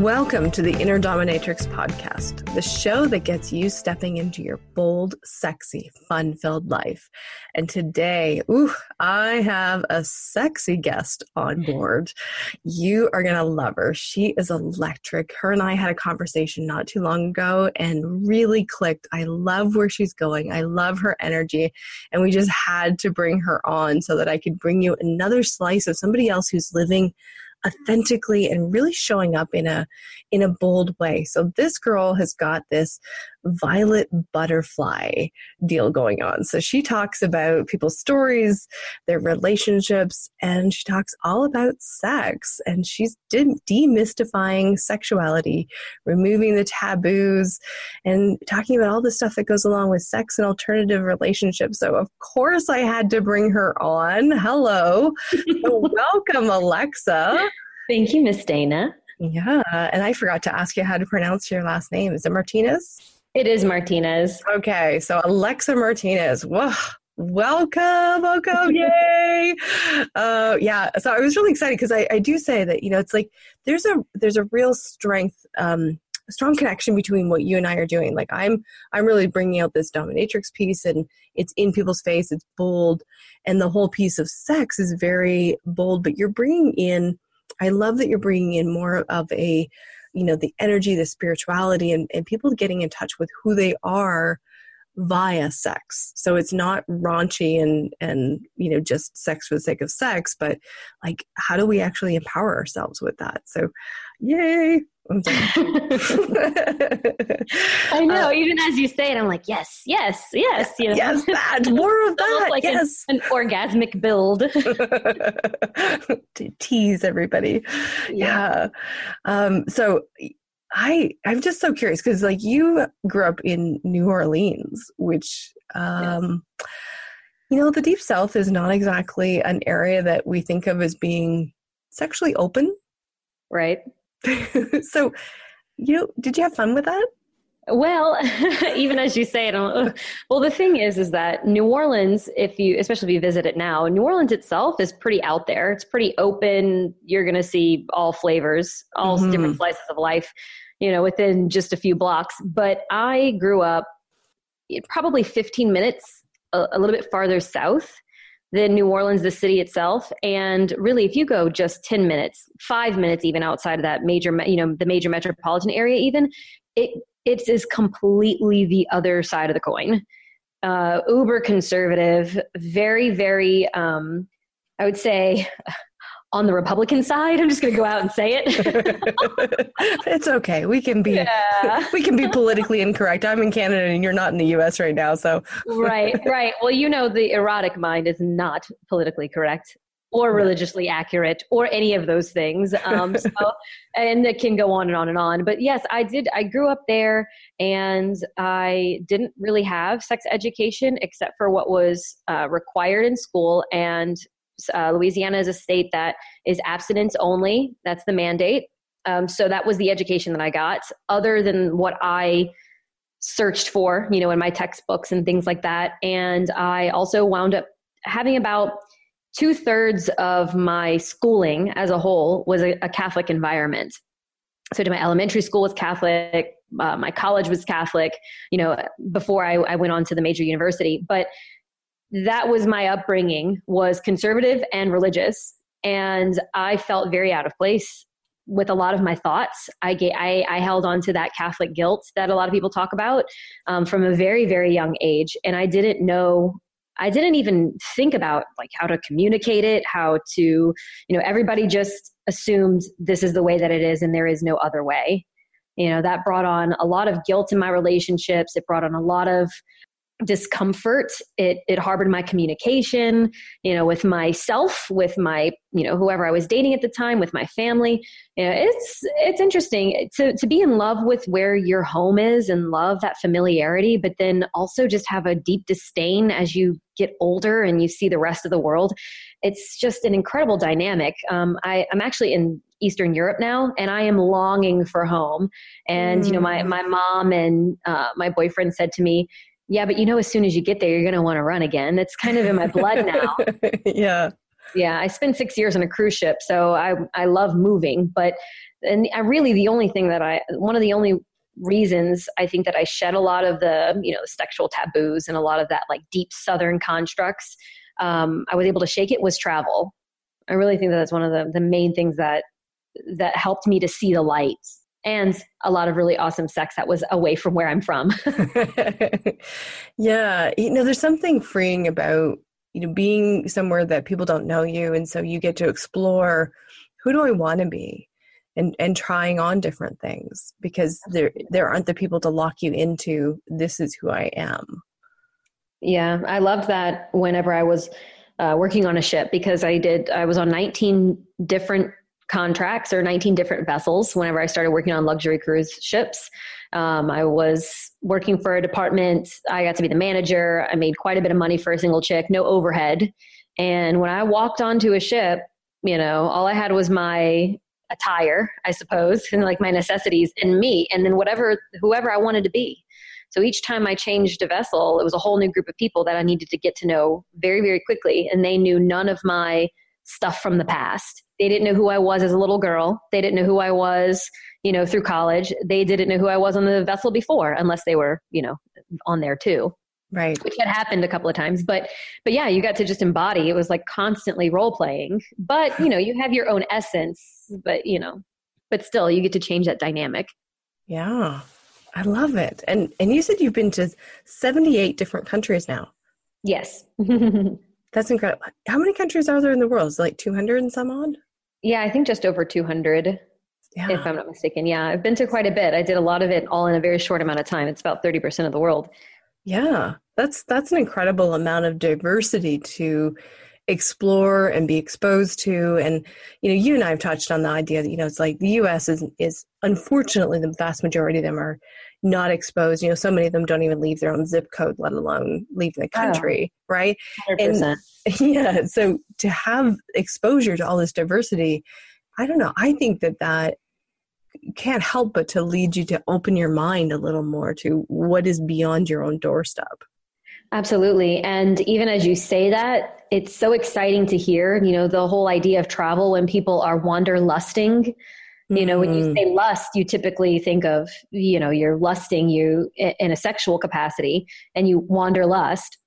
Welcome to the Inner Dominatrix podcast, the show that gets you stepping into your bold, sexy, fun filled life. And today, ooh, I have a sexy guest on board. You are going to love her. She is electric. Her and I had a conversation not too long ago and really clicked. I love where she's going. I love her energy. And we just had to bring her on so that I could bring you another slice of somebody else who's living authentically and really showing up in a in a bold way. So this girl has got this violet butterfly deal going on. So she talks about people's stories, their relationships, and she talks all about sex. And she's de- demystifying sexuality, removing the taboos, and talking about all the stuff that goes along with sex and alternative relationships. So, of course, I had to bring her on. Hello. welcome, Alexa. Thank you, Miss Dana. Yeah, and I forgot to ask you how to pronounce your last name. Is it Martinez? It is Martinez. Okay, so Alexa Martinez. Whoa. Welcome, welcome, yay! Uh, yeah, so I was really excited because I, I do say that you know it's like there's a there's a real strength, um, strong connection between what you and I are doing. Like I'm I'm really bringing out this dominatrix piece, and it's in people's face, it's bold, and the whole piece of sex is very bold. But you're bringing in, I love that you're bringing in more of a you know the energy the spirituality and, and people getting in touch with who they are via sex. So it's not raunchy and and you know just sex for the sake of sex but like how do we actually empower ourselves with that? So yay I know. Uh, even as you say it, I'm like, yes, yes, yes. You know? Yes, that more of that. like yes, an, an orgasmic build to tease everybody. Yeah. yeah. Um, so I I'm just so curious because like you grew up in New Orleans, which um, you know the deep South is not exactly an area that we think of as being sexually open, right? so, you know, did you have fun with that? Well, even as you say it, well, the thing is, is that New Orleans, if you, especially if you visit it now, New Orleans itself is pretty out there. It's pretty open. You're going to see all flavors, all mm-hmm. different slices of life, you know, within just a few blocks. But I grew up probably 15 minutes, a, a little bit farther south than New Orleans, the city itself. And really, if you go just 10 minutes, five minutes even outside of that major, you know, the major metropolitan area, even, it it is completely the other side of the coin. Uh, uber conservative, very, very, um, I would say, on the Republican side. I'm just going to go out and say it. it's okay. We can be yeah. we can be politically incorrect. I'm in Canada and you're not in the US right now, so Right, right. Well, you know the erotic mind is not politically correct or religiously accurate or any of those things. Um, so, and it can go on and on and on. But yes, I did. I grew up there and I didn't really have sex education except for what was uh, required in school. And uh, Louisiana is a state that is abstinence only. That's the mandate. Um, so that was the education that I got. Other than what I searched for, you know, in my textbooks and things like that. And I also wound up having about two thirds of my schooling as a whole was a, a Catholic environment. So, my elementary school was Catholic, uh, my college was Catholic, you know, before I, I went on to the major university. But that was my upbringing was conservative and religious and i felt very out of place with a lot of my thoughts. I I, I held on to that catholic guilt that a lot of people talk about um, from a very very young age and i didn't know i didn't even think about like how to communicate it how to you know everybody just assumed this is the way that it is and there is no other way. You know that brought on a lot of guilt in my relationships. It brought on a lot of discomfort it it harbored my communication you know with myself with my you know whoever i was dating at the time with my family you know, it's it's interesting to to be in love with where your home is and love that familiarity but then also just have a deep disdain as you get older and you see the rest of the world it's just an incredible dynamic um, I, i'm actually in Eastern Europe now, and I am longing for home. And you know, my mm. my mom and uh, my boyfriend said to me, yeah, but you know, as soon as you get there, you're going to want to run again. It's kind of in my blood now. yeah. Yeah. I spent six years on a cruise ship, so I, I love moving, but and I really the only thing that I one of the only reasons I think that I shed a lot of the you know sexual taboos and a lot of that like deep Southern constructs. Um, I was able to shake it was travel. I really think that that's one of the the main things that that helped me to see the light and a lot of really awesome sex that was away from where I'm from. yeah, you know, there's something freeing about you know being somewhere that people don't know you, and so you get to explore who do I want to be, and and trying on different things because there there aren't the people to lock you into this is who I am. Yeah, I loved that whenever I was uh, working on a ship because I did I was on 19 different contracts or 19 different vessels whenever I started working on luxury cruise ships. Um, I was working for a department. I got to be the manager. I made quite a bit of money for a single chick, no overhead. And when I walked onto a ship, you know, all I had was my attire, I suppose, and like my necessities and me, and then whatever, whoever I wanted to be. So each time I changed a vessel, it was a whole new group of people that I needed to get to know very, very quickly. And they knew none of my stuff from the past. They didn't know who I was as a little girl. They didn't know who I was, you know, through college. They didn't know who I was on the vessel before, unless they were, you know, on there too. Right. Which had happened a couple of times. But but yeah, you got to just embody. It was like constantly role playing. But you know, you have your own essence, but you know, but still you get to change that dynamic. Yeah. I love it. And and you said you've been to 78 different countries now. Yes. That's incredible. How many countries are there in the world? Is like 200 and some odd? Yeah, I think just over 200, yeah. if I'm not mistaken. Yeah, I've been to quite a bit. I did a lot of it all in a very short amount of time. It's about 30% of the world. Yeah, that's that's an incredible amount of diversity to explore and be exposed to and you know you and I have touched on the idea that you know it's like the US is is unfortunately the vast majority of them are not exposed. You know, so many of them don't even leave their own zip code, let alone leave the country, oh, right? 100%. And yeah, so to have exposure to all this diversity, I don't know. I think that that can't help but to lead you to open your mind a little more to what is beyond your own doorstep. Absolutely. And even as you say that, it's so exciting to hear, you know, the whole idea of travel when people are wanderlusting you know, when you mm-hmm. say lust, you typically think of, you know, you're lusting you in a sexual capacity and you wander lust.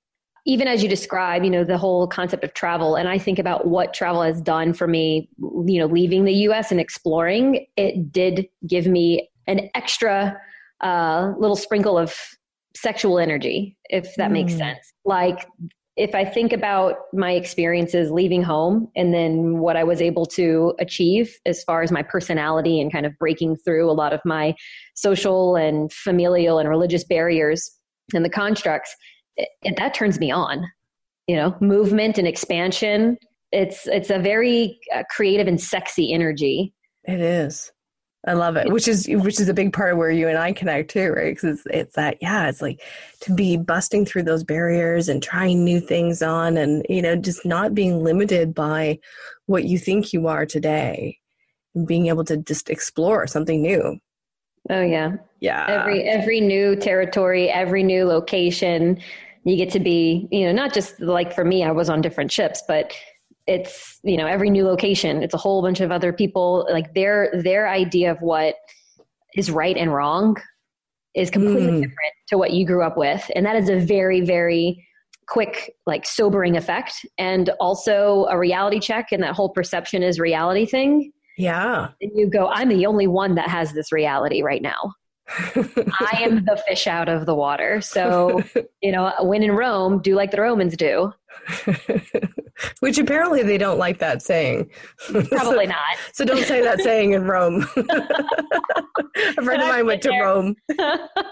Even as you describe, you know, the whole concept of travel, and I think about what travel has done for me, you know, leaving the US and exploring, it did give me an extra uh, little sprinkle of sexual energy, if that mm. makes sense. Like if I think about my experiences leaving home and then what I was able to achieve as far as my personality and kind of breaking through a lot of my social and familial and religious barriers and the constructs, it, it, that turns me on. You know, movement and expansion. It's it's a very uh, creative and sexy energy. It is. I love it, which is which is a big part of where you and I connect too, right? Because it's, it's that yeah, it's like to be busting through those barriers and trying new things on, and you know, just not being limited by what you think you are today, and being able to just explore something new. Oh yeah, yeah. Every every new territory, every new location, you get to be, you know, not just like for me, I was on different ships, but it's you know every new location it's a whole bunch of other people like their their idea of what is right and wrong is completely mm. different to what you grew up with. And that is a very very quick like sobering effect and also a reality check and that whole perception is reality thing. Yeah. And you go i'm the only one that has this reality right now i am the fish out of the water so you know when in rome do like the romans do Which apparently they don't like that saying. Probably so, not. so don't say that saying in Rome. a friend of mine went to there. Rome.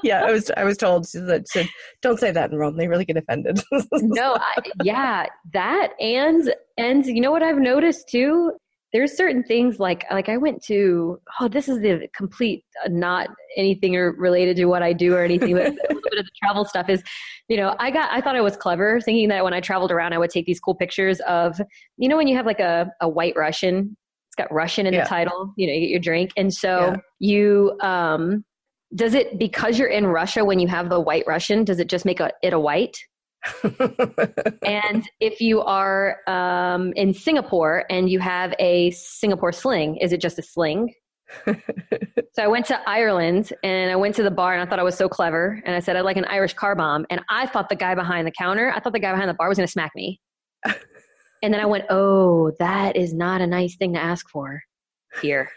yeah, I was I was told said, said, don't say that in Rome. They really get offended. no, I, yeah, that and and you know what I've noticed too there's certain things like like I went to oh this is the complete uh, not anything related to what I do or anything but a little bit of the travel stuff is you know I got I thought I was clever thinking that when I traveled around I would take these cool pictures of you know when you have like a, a white Russian it's got Russian in yeah. the title you know you get your drink and so yeah. you um does it because you're in Russia when you have the white Russian does it just make a, it a white and if you are um, in Singapore and you have a Singapore sling, is it just a sling? so I went to Ireland and I went to the bar and I thought I was so clever. And I said, I'd like an Irish car bomb. And I thought the guy behind the counter, I thought the guy behind the bar was going to smack me. and then I went, oh, that is not a nice thing to ask for here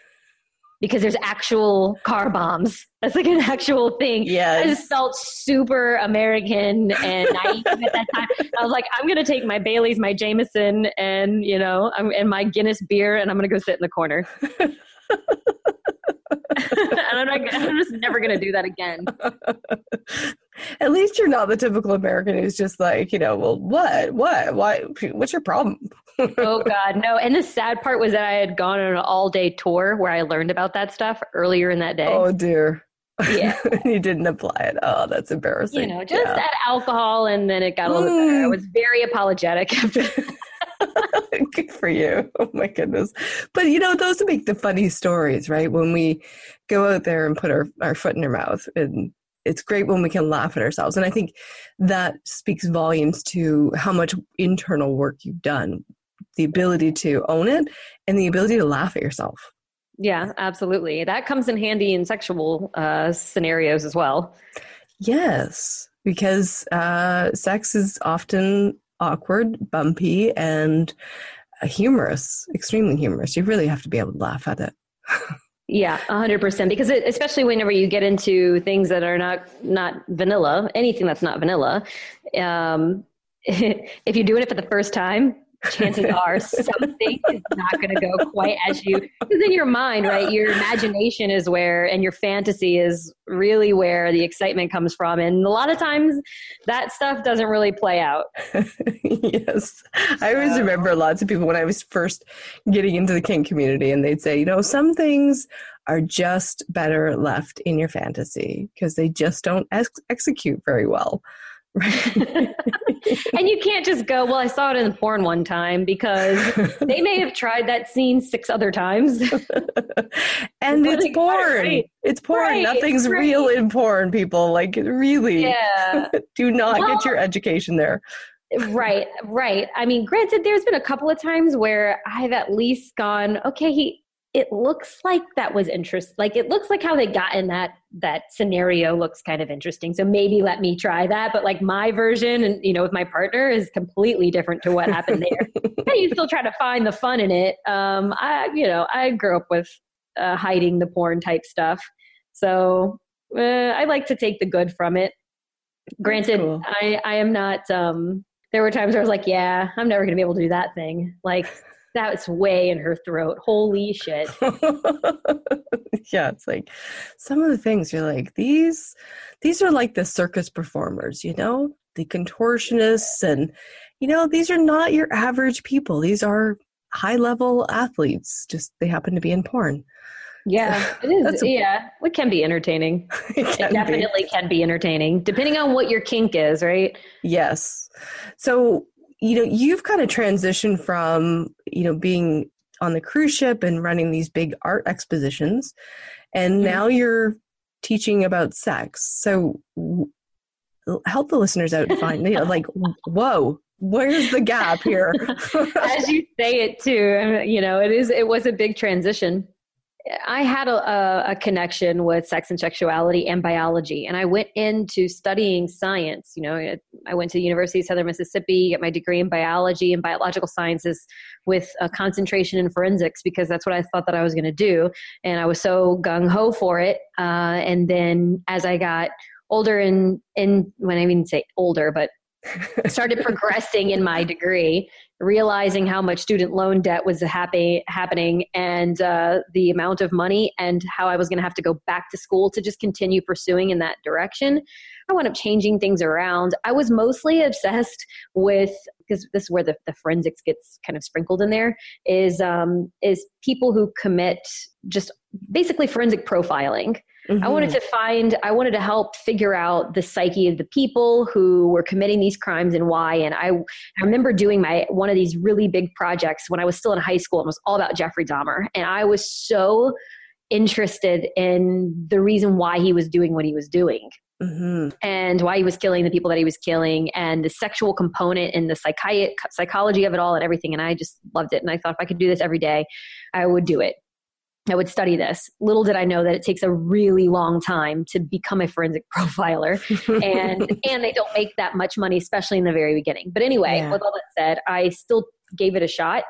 because there's actual car bombs. That's like an actual thing. Yeah. I just felt super American and naive at that time. I was like, I'm going to take my Bailey's, my Jameson, and, you know, I'm, and my Guinness beer, and I'm going to go sit in the corner. and I'm, not, I'm just never going to do that again. At least you're not the typical American who's just like, you know, well, what, what, why, what's your problem? Oh God, no. And the sad part was that I had gone on an all day tour where I learned about that stuff earlier in that day. Oh dear. Yeah. you didn't apply it. Oh, that's embarrassing. You know, just yeah. add alcohol and then it got a little bit better. I mm. was very apologetic. Good for you. Oh my goodness. But you know, those make the funny stories, right? When we go out there and put our, our foot in our mouth and it's great when we can laugh at ourselves. And I think that speaks volumes to how much internal work you've done, the ability to own it and the ability to laugh at yourself. Yeah, absolutely. That comes in handy in sexual uh, scenarios as well. Yes, because uh, sex is often awkward, bumpy, and humorous, extremely humorous. You really have to be able to laugh at it. yeah, hundred percent. Because it, especially whenever you get into things that are not not vanilla, anything that's not vanilla, um, if you're doing it for the first time, chances are something is not going to go quite as you because in your mind right your imagination is where and your fantasy is really where the excitement comes from and a lot of times that stuff doesn't really play out. Yes. I always remember lots of people when i was first getting into the kink community and they'd say you know some things are just better left in your fantasy because they just don't ex- execute very well and you can't just go, well, I saw it in porn one time because they may have tried that scene six other times. and it's porn. Right. It's porn. Right. Nothing's right. real in porn, people. Like, really. Yeah. Do not well, get your education there. right, right. I mean, granted, there's been a couple of times where I've at least gone, okay, he, it looks like that was interest like it looks like how they got in that that scenario looks kind of interesting. So maybe let me try that. But like my version and you know with my partner is completely different to what happened there. And you still try to find the fun in it. Um i you know i grew up with uh, hiding the porn type stuff. So uh, i like to take the good from it. Granted cool. i i am not um there were times where i was like yeah i'm never going to be able to do that thing. Like that's way in her throat. Holy shit. yeah, it's like some of the things you're like, these these are like the circus performers, you know? The contortionists and you know, these are not your average people. These are high level athletes. Just they happen to be in porn. Yeah, it is. A, yeah, it can be entertaining. It, it definitely be. can be entertaining, depending on what your kink is, right? Yes. So you know, you've kind of transitioned from, you know, being on the cruise ship and running these big art expositions, and mm-hmm. now you're teaching about sex. So help the listeners out and find, you know, like, whoa, where's the gap here? As you say it too, you know, it is, it was a big transition. I had a, a, connection with sex and sexuality and biology, and I went into studying science. You know, I went to the University of Southern Mississippi, get my degree in biology and biological sciences with a concentration in forensics because that's what I thought that I was going to do, and I was so gung ho for it. Uh, and then as I got older and and when I mean say older, but started progressing in my degree realizing how much student loan debt was happy, happening and uh, the amount of money and how I was going to have to go back to school to just continue pursuing in that direction. I wound up changing things around. I was mostly obsessed with because this is where the, the forensics gets kind of sprinkled in there is um, is people who commit just basically forensic profiling. Mm-hmm. I wanted mm-hmm. to find, I wanted to help figure out the psyche of the people who were committing these crimes and why. And I, I remember doing my one of these really big projects when I was still in high school and it was all about Jeffrey Dahmer. And I was so interested in the reason why he was doing what he was doing. Mm-hmm. And why he was killing the people that he was killing, and the sexual component and the psychi- psychology of it all, and everything. And I just loved it. And I thought if I could do this every day, I would do it I would study this. Little did I know that it takes a really long time to become a forensic profiler, and and they don't make that much money, especially in the very beginning. But anyway, yeah. with all that said, I still gave it a shot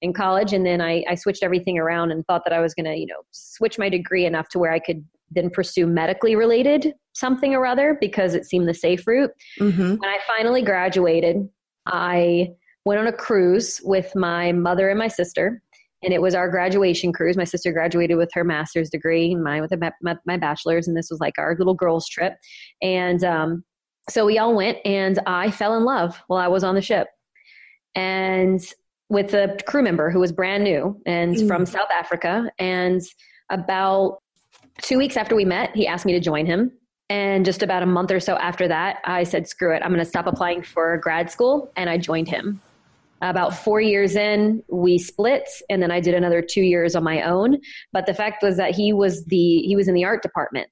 in college, and then I, I switched everything around and thought that I was going to, you know, switch my degree enough to where I could then pursue medically related something or other because it seemed the safe route. Mm-hmm. When I finally graduated, I went on a cruise with my mother and my sister and it was our graduation cruise. My sister graduated with her master's degree, and mine with a, my, my, bachelor's, and this was like our little girls' trip. And um, so we all went, and I fell in love while I was on the ship, and with a crew member who was brand new and mm. from South Africa. And about two weeks after we met, he asked me to join him. And just about a month or so after that, I said, screw it, I'm going to stop applying for grad school. And I joined him. About four years in, we split, and then I did another two years on my own. But the fact was that he was the he was in the art department,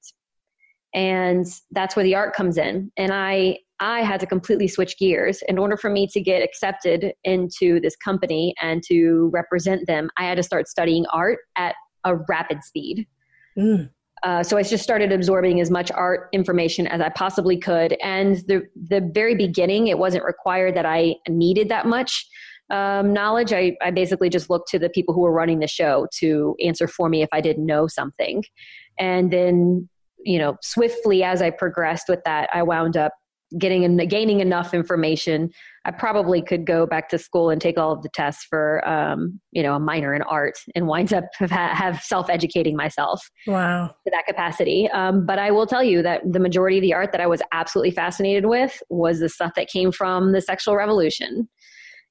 and that's where the art comes in. And I I had to completely switch gears in order for me to get accepted into this company and to represent them. I had to start studying art at a rapid speed. Mm. Uh, so I just started absorbing as much art information as I possibly could. And the the very beginning, it wasn't required that I needed that much um, knowledge. I, I basically just looked to the people who were running the show to answer for me if I didn't know something. And then, you know, swiftly as I progressed with that, I wound up getting and gaining enough information i probably could go back to school and take all of the tests for um, you know a minor in art and wind up have, have self-educating myself wow. to that capacity. Um, but i will tell you that the majority of the art that i was absolutely fascinated with was the stuff that came from the sexual revolution.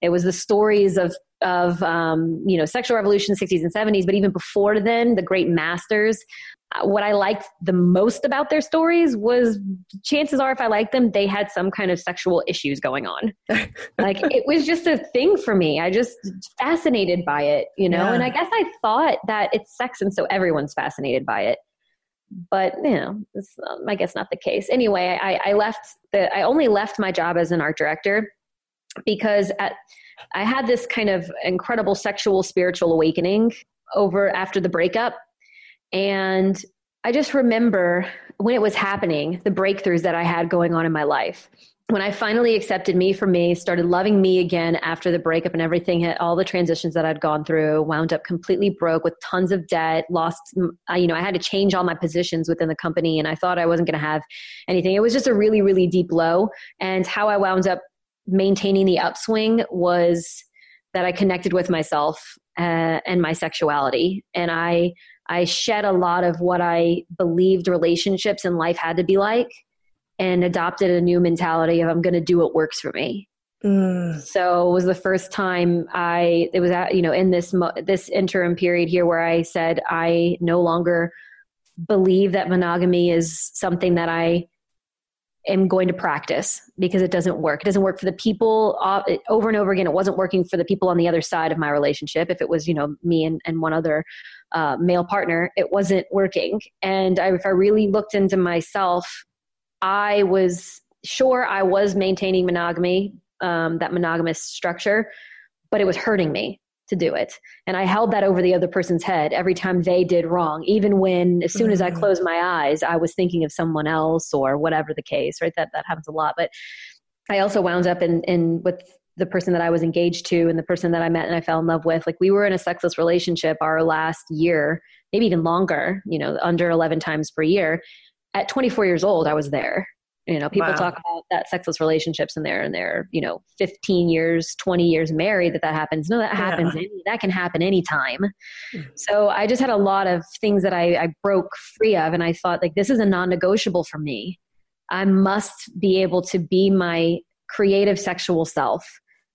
It was the stories of of um, you know sexual revolution 60s and 70s but even before then the great masters what I liked the most about their stories was chances are if I liked them, they had some kind of sexual issues going on. like it was just a thing for me. I just fascinated by it, you know, yeah. and I guess I thought that it's sex and so everyone's fascinated by it. But you know, it's, um, I guess not the case. Anyway, I, I left the. I only left my job as an art director because at I had this kind of incredible sexual spiritual awakening over after the breakup and I just remember when it was happening, the breakthroughs that I had going on in my life. When I finally accepted me for me, started loving me again after the breakup and everything, all the transitions that I'd gone through, wound up completely broke with tons of debt, lost, you know, I had to change all my positions within the company and I thought I wasn't going to have anything. It was just a really, really deep low. And how I wound up maintaining the upswing was that I connected with myself uh, and my sexuality. And I I shed a lot of what I believed relationships and life had to be like and adopted a new mentality of I'm going to do what works for me. Mm. So it was the first time I it was at, you know in this this interim period here where I said I no longer believe that monogamy is something that I am going to practice because it doesn't work. It doesn't work for the people uh, over and over again. It wasn't working for the people on the other side of my relationship. If it was, you know, me and, and one other uh, male partner, it wasn't working. And I, if I really looked into myself, I was sure I was maintaining monogamy, um, that monogamous structure, but it was hurting me to do it. And I held that over the other person's head every time they did wrong, even when as soon as I mm-hmm. closed my eyes, I was thinking of someone else or whatever the case, right? That that happens a lot. But I also wound up in in with the person that I was engaged to and the person that I met and I fell in love with. Like we were in a sexless relationship our last year, maybe even longer, you know, under 11 times per year. At 24 years old, I was there. You know, people wow. talk about that sexless relationships and they're and they're, you know, 15 years, 20 years married that that happens. No, that happens. Yeah. Any, that can happen anytime. Mm-hmm. So I just had a lot of things that I, I broke free of. And I thought like, this is a non-negotiable for me. I must be able to be my creative sexual self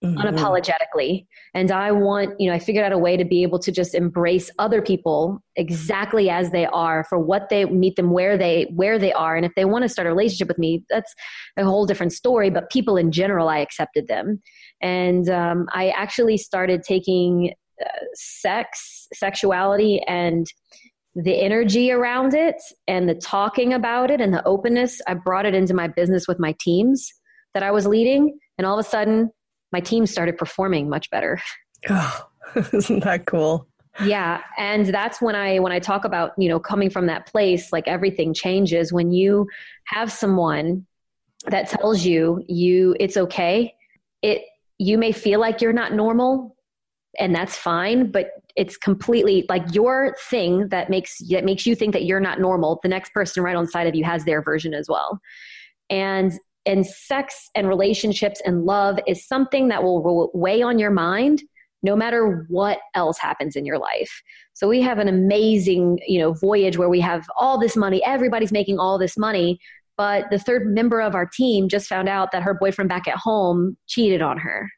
mm-hmm. unapologetically. And i want you know i figured out a way to be able to just embrace other people exactly as they are for what they meet them where they where they are. And if they want to start a relationship with me that's a whole different story but people in general i accepted them. And um, i actually started taking uh, sex sexuality and the energy around it and the talking about it and the openness i brought it into my business with my teams that i was leading. And all of a sudden my team started performing much better. Oh, isn't that cool? Yeah, and that's when I when I talk about, you know, coming from that place, like everything changes when you have someone that tells you you it's okay. It you may feel like you're not normal and that's fine, but it's completely like your thing that makes that makes you think that you're not normal. The next person right on the side of you has their version as well. And and sex and relationships and love is something that will weigh on your mind no matter what else happens in your life. So we have an amazing, you know, voyage where we have all this money, everybody's making all this money, but the third member of our team just found out that her boyfriend back at home cheated on her.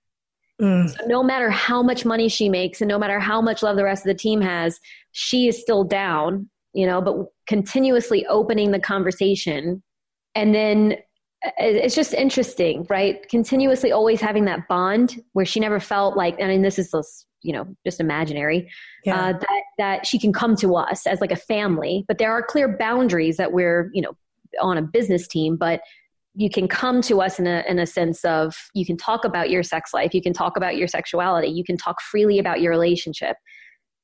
Mm. So no matter how much money she makes and no matter how much love the rest of the team has, she is still down, you know, but continuously opening the conversation and then it's just interesting, right? Continuously always having that bond where she never felt like, I mean, this is just, you know, just imaginary, yeah. uh, that, that she can come to us as like a family, but there are clear boundaries that we're, you know, on a business team, but you can come to us in a, in a sense of you can talk about your sex life, you can talk about your sexuality, you can talk freely about your relationship.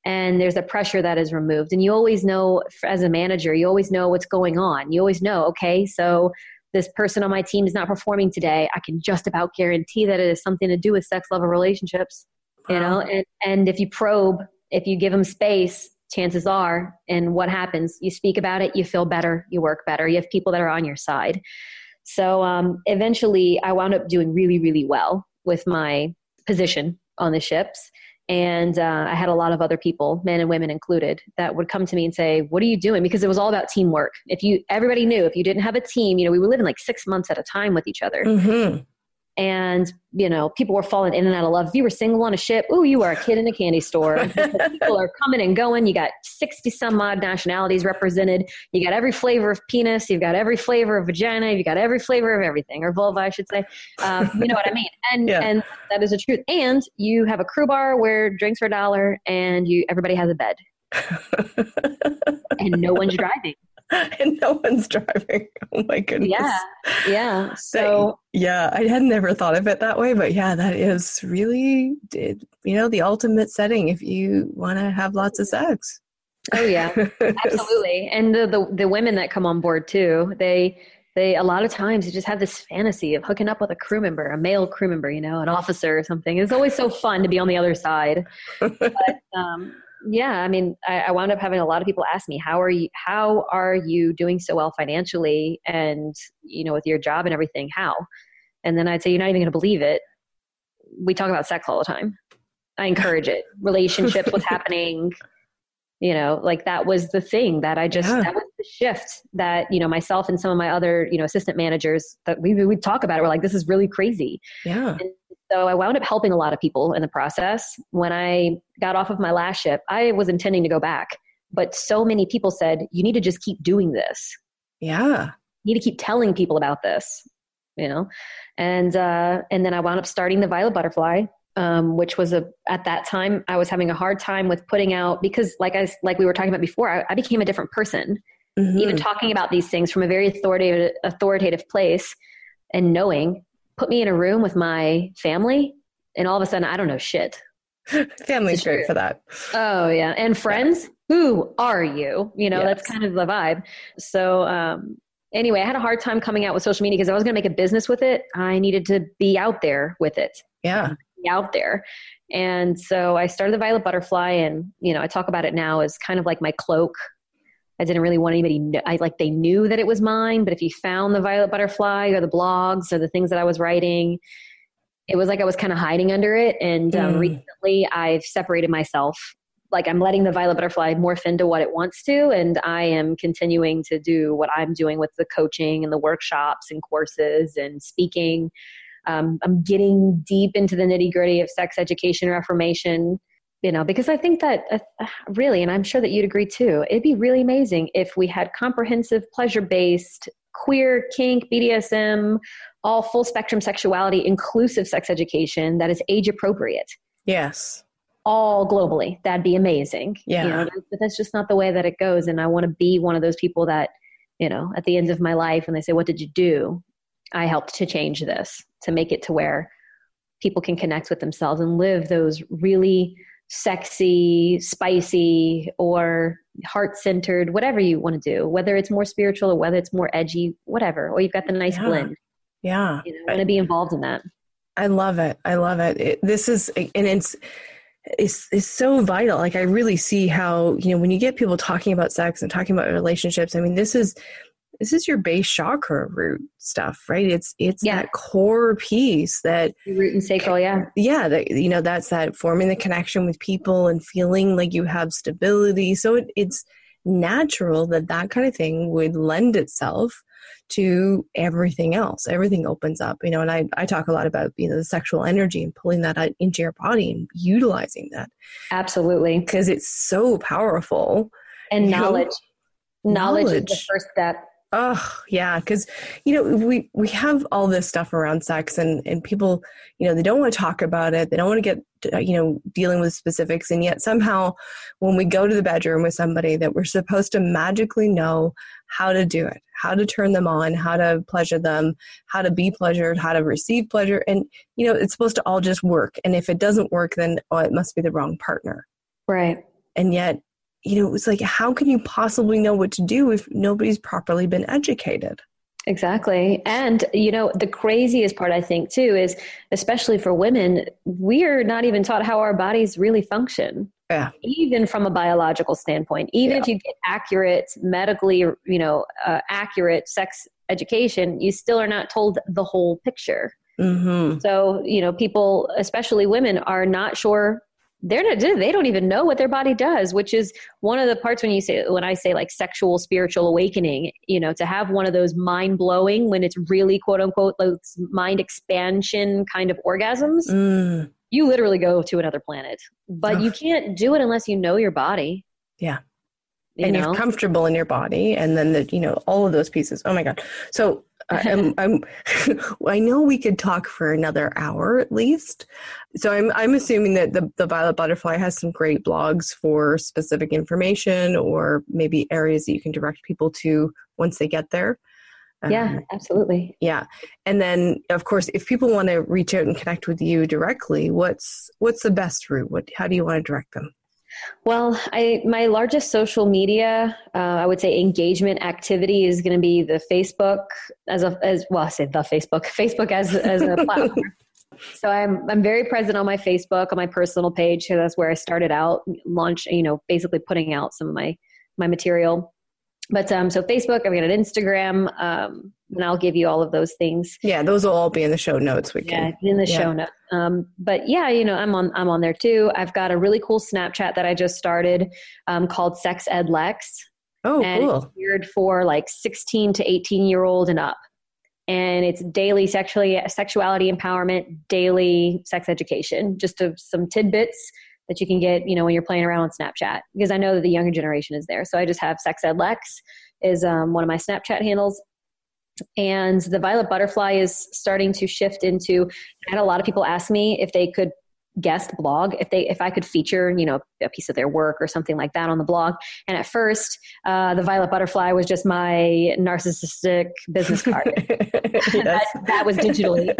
And there's a pressure that is removed. And you always know, as a manager, you always know what's going on. You always know, okay, so this person on my team is not performing today, I can just about guarantee that it is something to do with sex level relationships. You know, and, and if you probe, if you give them space, chances are, and what happens, you speak about it, you feel better, you work better, you have people that are on your side. So um, eventually, I wound up doing really, really well with my position on the ships. And uh, I had a lot of other people, men and women included, that would come to me and say, "What are you doing?" Because it was all about teamwork. If you, everybody knew, if you didn't have a team, you know, we were living like six months at a time with each other. Mm-hmm and you know people were falling in and out of love. If you were single on a ship oh you are a kid in a candy store. People are coming and going. You got 60 some odd nationalities represented. You got every flavor of penis. You've got every flavor of vagina. You've got every flavor of everything. Or vulva i should say. Um, you know what i mean? And yeah. and that is the truth. And you have a crew bar where drinks are a dollar and you everybody has a bed. And no one's driving and no one's driving. Oh my goodness. Yeah. Yeah. So that, yeah, I had never thought of it that way, but yeah, that is really you know the ultimate setting if you want to have lots of sex. Oh yeah. Absolutely. And the, the the women that come on board too, they they a lot of times you just have this fantasy of hooking up with a crew member, a male crew member, you know, an officer or something. It's always so fun to be on the other side. But um, yeah, I mean, I, I, wound up having a lot of people ask me, "How are you? How are you doing so well financially, and you know, with your job and everything? How?" And then I'd say, "You're not even going to believe it. We talk about sex all the time. I encourage it. Relationships, what's happening." You know, like that was the thing that I just yeah. that was the shift that you know myself and some of my other you know assistant managers that we would talk about it. We're like, "This is really crazy." Yeah. And so I wound up helping a lot of people in the process. When I got off of my last ship, I was intending to go back, but so many people said, you need to just keep doing this. Yeah. You need to keep telling people about this, you know? And, uh, and then I wound up starting the Violet Butterfly, um, which was a, at that time, I was having a hard time with putting out because like I, like we were talking about before, I, I became a different person. Mm-hmm. Even talking about these things from a very authoritative, authoritative place and knowing put me in a room with my family, and all of a sudden, I don't know shit. Family's great for that. Oh yeah, and friends. Yeah. Who are you? You know, yes. that's kind of the vibe. So um, anyway, I had a hard time coming out with social media because I was going to make a business with it. I needed to be out there with it. Yeah, be out there. And so I started the Violet Butterfly, and you know, I talk about it now as kind of like my cloak I didn't really want anybody. Know, I like they knew that it was mine, but if you found the Violet Butterfly or the blogs or the things that I was writing, it was like I was kind of hiding under it. And um, mm. recently, I've separated myself. Like I'm letting the Violet Butterfly morph into what it wants to, and I am continuing to do what I'm doing with the coaching and the workshops and courses and speaking. Um, I'm getting deep into the nitty gritty of sex education reformation you know because i think that uh, really and i'm sure that you'd agree too it'd be really amazing if we had comprehensive pleasure based queer kink bdsm all full spectrum sexuality inclusive sex education that is age appropriate. Yes. All globally. That'd be amazing. Yeah you know, but that's just not the way that it goes and i want to be one of those people that you know at the end of my life when they say what did you do? I helped to change this to make it to where people can connect with themselves and live those really sexy, spicy, or heart centered, whatever you want to do, whether it's more spiritual or whether it's more edgy, whatever, or you've got the nice Yeah. blend. Yeah. You know, want to be involved in that. I love it. I love it. it. This is, and it's, it's, it's so vital. Like I really see how, you know, when you get people talking about sex and talking about relationships, I mean, this is, this is your base chakra root stuff, right? It's, it's Yeah. that core piece that, Root and sacral, yeah. yeah, that, you know, that's that forming the connection with people and feeling like you have stability. So it, it's natural that that kind of thing would lend itself to everything else. Everything opens up, you know, and I, I talk a lot about, you know, the sexual energy and pulling that out into your body and utilizing that Absolutely. because it's so powerful. And You know, knowledge. Knowledge is the first step. Oh yeah, because you know we we have all this stuff around sex, and and people, you know, they don't want to talk about it. They don't want to get uh, you know dealing with specifics, and yet somehow when we go to the bedroom with somebody, that we're supposed to magically know how to do it, how to turn them on, how to pleasure them, how to be pleasured, how to receive pleasure, and you know it's supposed to all just work. And if it doesn't work, then oh, it must be the wrong partner. Right. And yet, you know, it's like how can you possibly know what to do if nobody's properly been educated? Exactly. And, you know, the craziest part, I think, too, is especially for women, we're not even taught how our bodies really function. Yeah. Even from a biological standpoint, even Yeah. if you get accurate, medically, you know, uh, accurate sex education, you still are not told the whole picture. Mm-hmm. So, you know, people, especially women, are not sure. They're not, they don't even know what their body does, which is one of the parts when you say, when I say like sexual spiritual awakening, you know, to have one of those mind blowing when it's really quote unquote those mind expansion kind of orgasms, Mm, you literally go to another planet. But you can't do it unless you know your body. Yeah. You and know? you're comfortable in your body, and then the you know all of those pieces. Oh my god! So I'm, I'm I know we could talk for another hour at least. So I'm I'm assuming that the the Violet Butterfly has some great blogs for specific information, or maybe areas that you can direct people to once they get there. yeah, Um, absolutely. yeah and then of course if people want to reach out and connect with you directly what's what's the best route what how do you want to direct them Well, I my largest social media, uh, I would say engagement activity is going to be the Facebook as a as well. I say the Facebook, Facebook as as a platform. so I'm I'm very present on my Facebook on my personal page. So that's where I started out, launch you know basically putting out some of my my material. But um, so Facebook, I've got an Instagram, um, and I'll give you all of those things. yeah those will all be in the show notes we Yeah, can in the yeah. show notes. Um, but yeah, you know, I'm on I'm on there too. I've got a really cool Snapchat that I just started um, called Sex Ed Lex, oh and cool it's geared for like 16 to 18 year old and up. And it's daily sexually sexuality empowerment, daily sex education, just some tidbits that you can get, you know, when you're playing around on Snapchat. Because I know that the younger generation is there. So I just have Sex Ed Lex is um, one of my Snapchat handles. And the Violet Butterfly is starting to shift into. I had a lot of people ask me if they could guest blog if they if I could feature you know a piece of their work or something like that on the blog. And at first, uh, the Violet Butterfly was just my narcissistic business card. that, that was digitally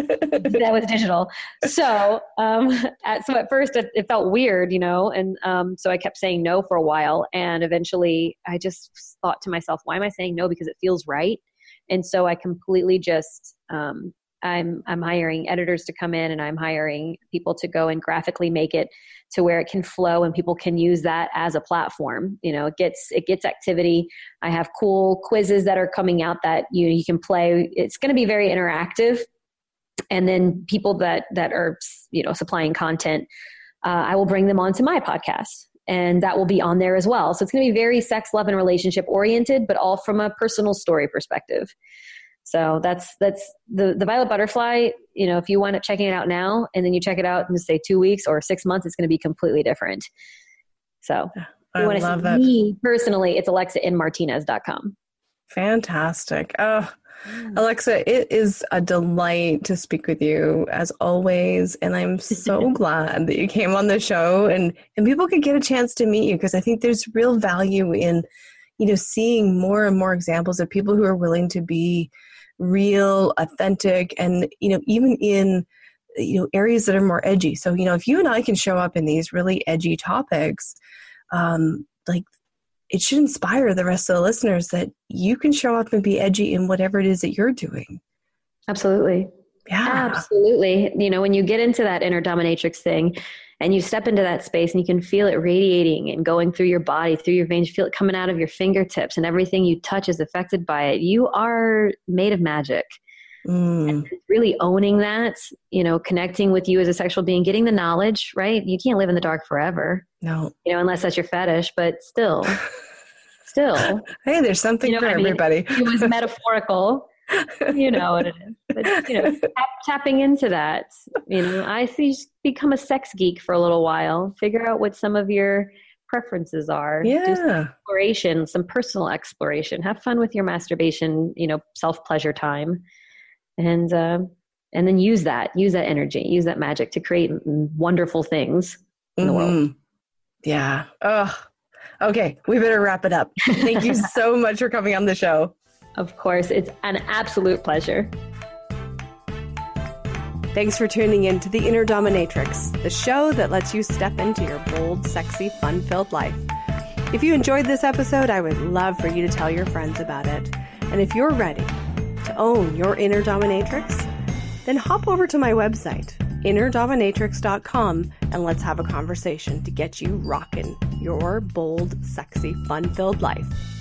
that was digital. So, um, at, so at first it, it felt weird, you know, and um, so I kept saying no for a while, and eventually I just thought to myself, why am I saying no? Because it feels right, and so I completely just um, I'm I'm hiring editors to come in, and I'm hiring people to go and graphically make it to where it can flow and people can use that as a platform. You know, it gets it gets activity. I have cool quizzes that are coming out that you you can play. It's going to be very interactive and then people that that are you know supplying content uh, i will bring them onto my podcast and that will be on there as well so it's going to be very sex love and relationship oriented but all from a personal story perspective so that's that's the the violet butterfly you know if you wind up checking it out now and then you check it out in say two weeks or six months it's going to be completely different. So i you want to love see that. me personally it's alexainmartinez.com fantastic. Oh mm. Alexa, it is a delight to speak with you as always, and I'm so glad that you came on the show and and people could get a chance to meet you because I think there's real value in you know seeing more and more examples of people who are willing to be real, authentic, and you know even in you know areas that are more edgy. So you know if you and i can show up in these really edgy topics um, like it should inspire the rest of the listeners that you can show up and be edgy in whatever it is that you're doing. Absolutely. Yeah. Absolutely. You know when you get into that inner dominatrix thing and you step into that space and you can feel it radiating and going through your body through your veins you feel it coming out of your fingertips and everything you touch is affected by it you are made of magic Mm. really owning that, you know, connecting with you as a sexual being, getting the knowledge, right? You can't live in the dark forever. No. You know, unless that's your fetish, but still, still. Hey, there's something you know for I mean? everybody. it was metaphorical. You know what it is. But, you know, tap, tapping into that, you know, I see become a sex geek for a little while, figure out what some of your preferences are. Yeah. Do some exploration, some personal exploration. Have fun with your masturbation, you know, self pleasure time and uh, and then use that use that energy use that magic to create wonderful things in mm-hmm. the world mm-hmm. yeah oh okay we better wrap it up thank you so much for coming on the show of course it's an absolute pleasure Thanks for tuning in to The Inner Dominatrix, the show that lets you step into your bold, sexy, fun filled life. If you enjoyed this episode, I would love for you to tell your friends about it. And if you're ready to own your inner dominatrix? Then hop over to my website, innerdominatrix.com, and let's have a conversation to get you rocking your bold, sexy, fun filled life.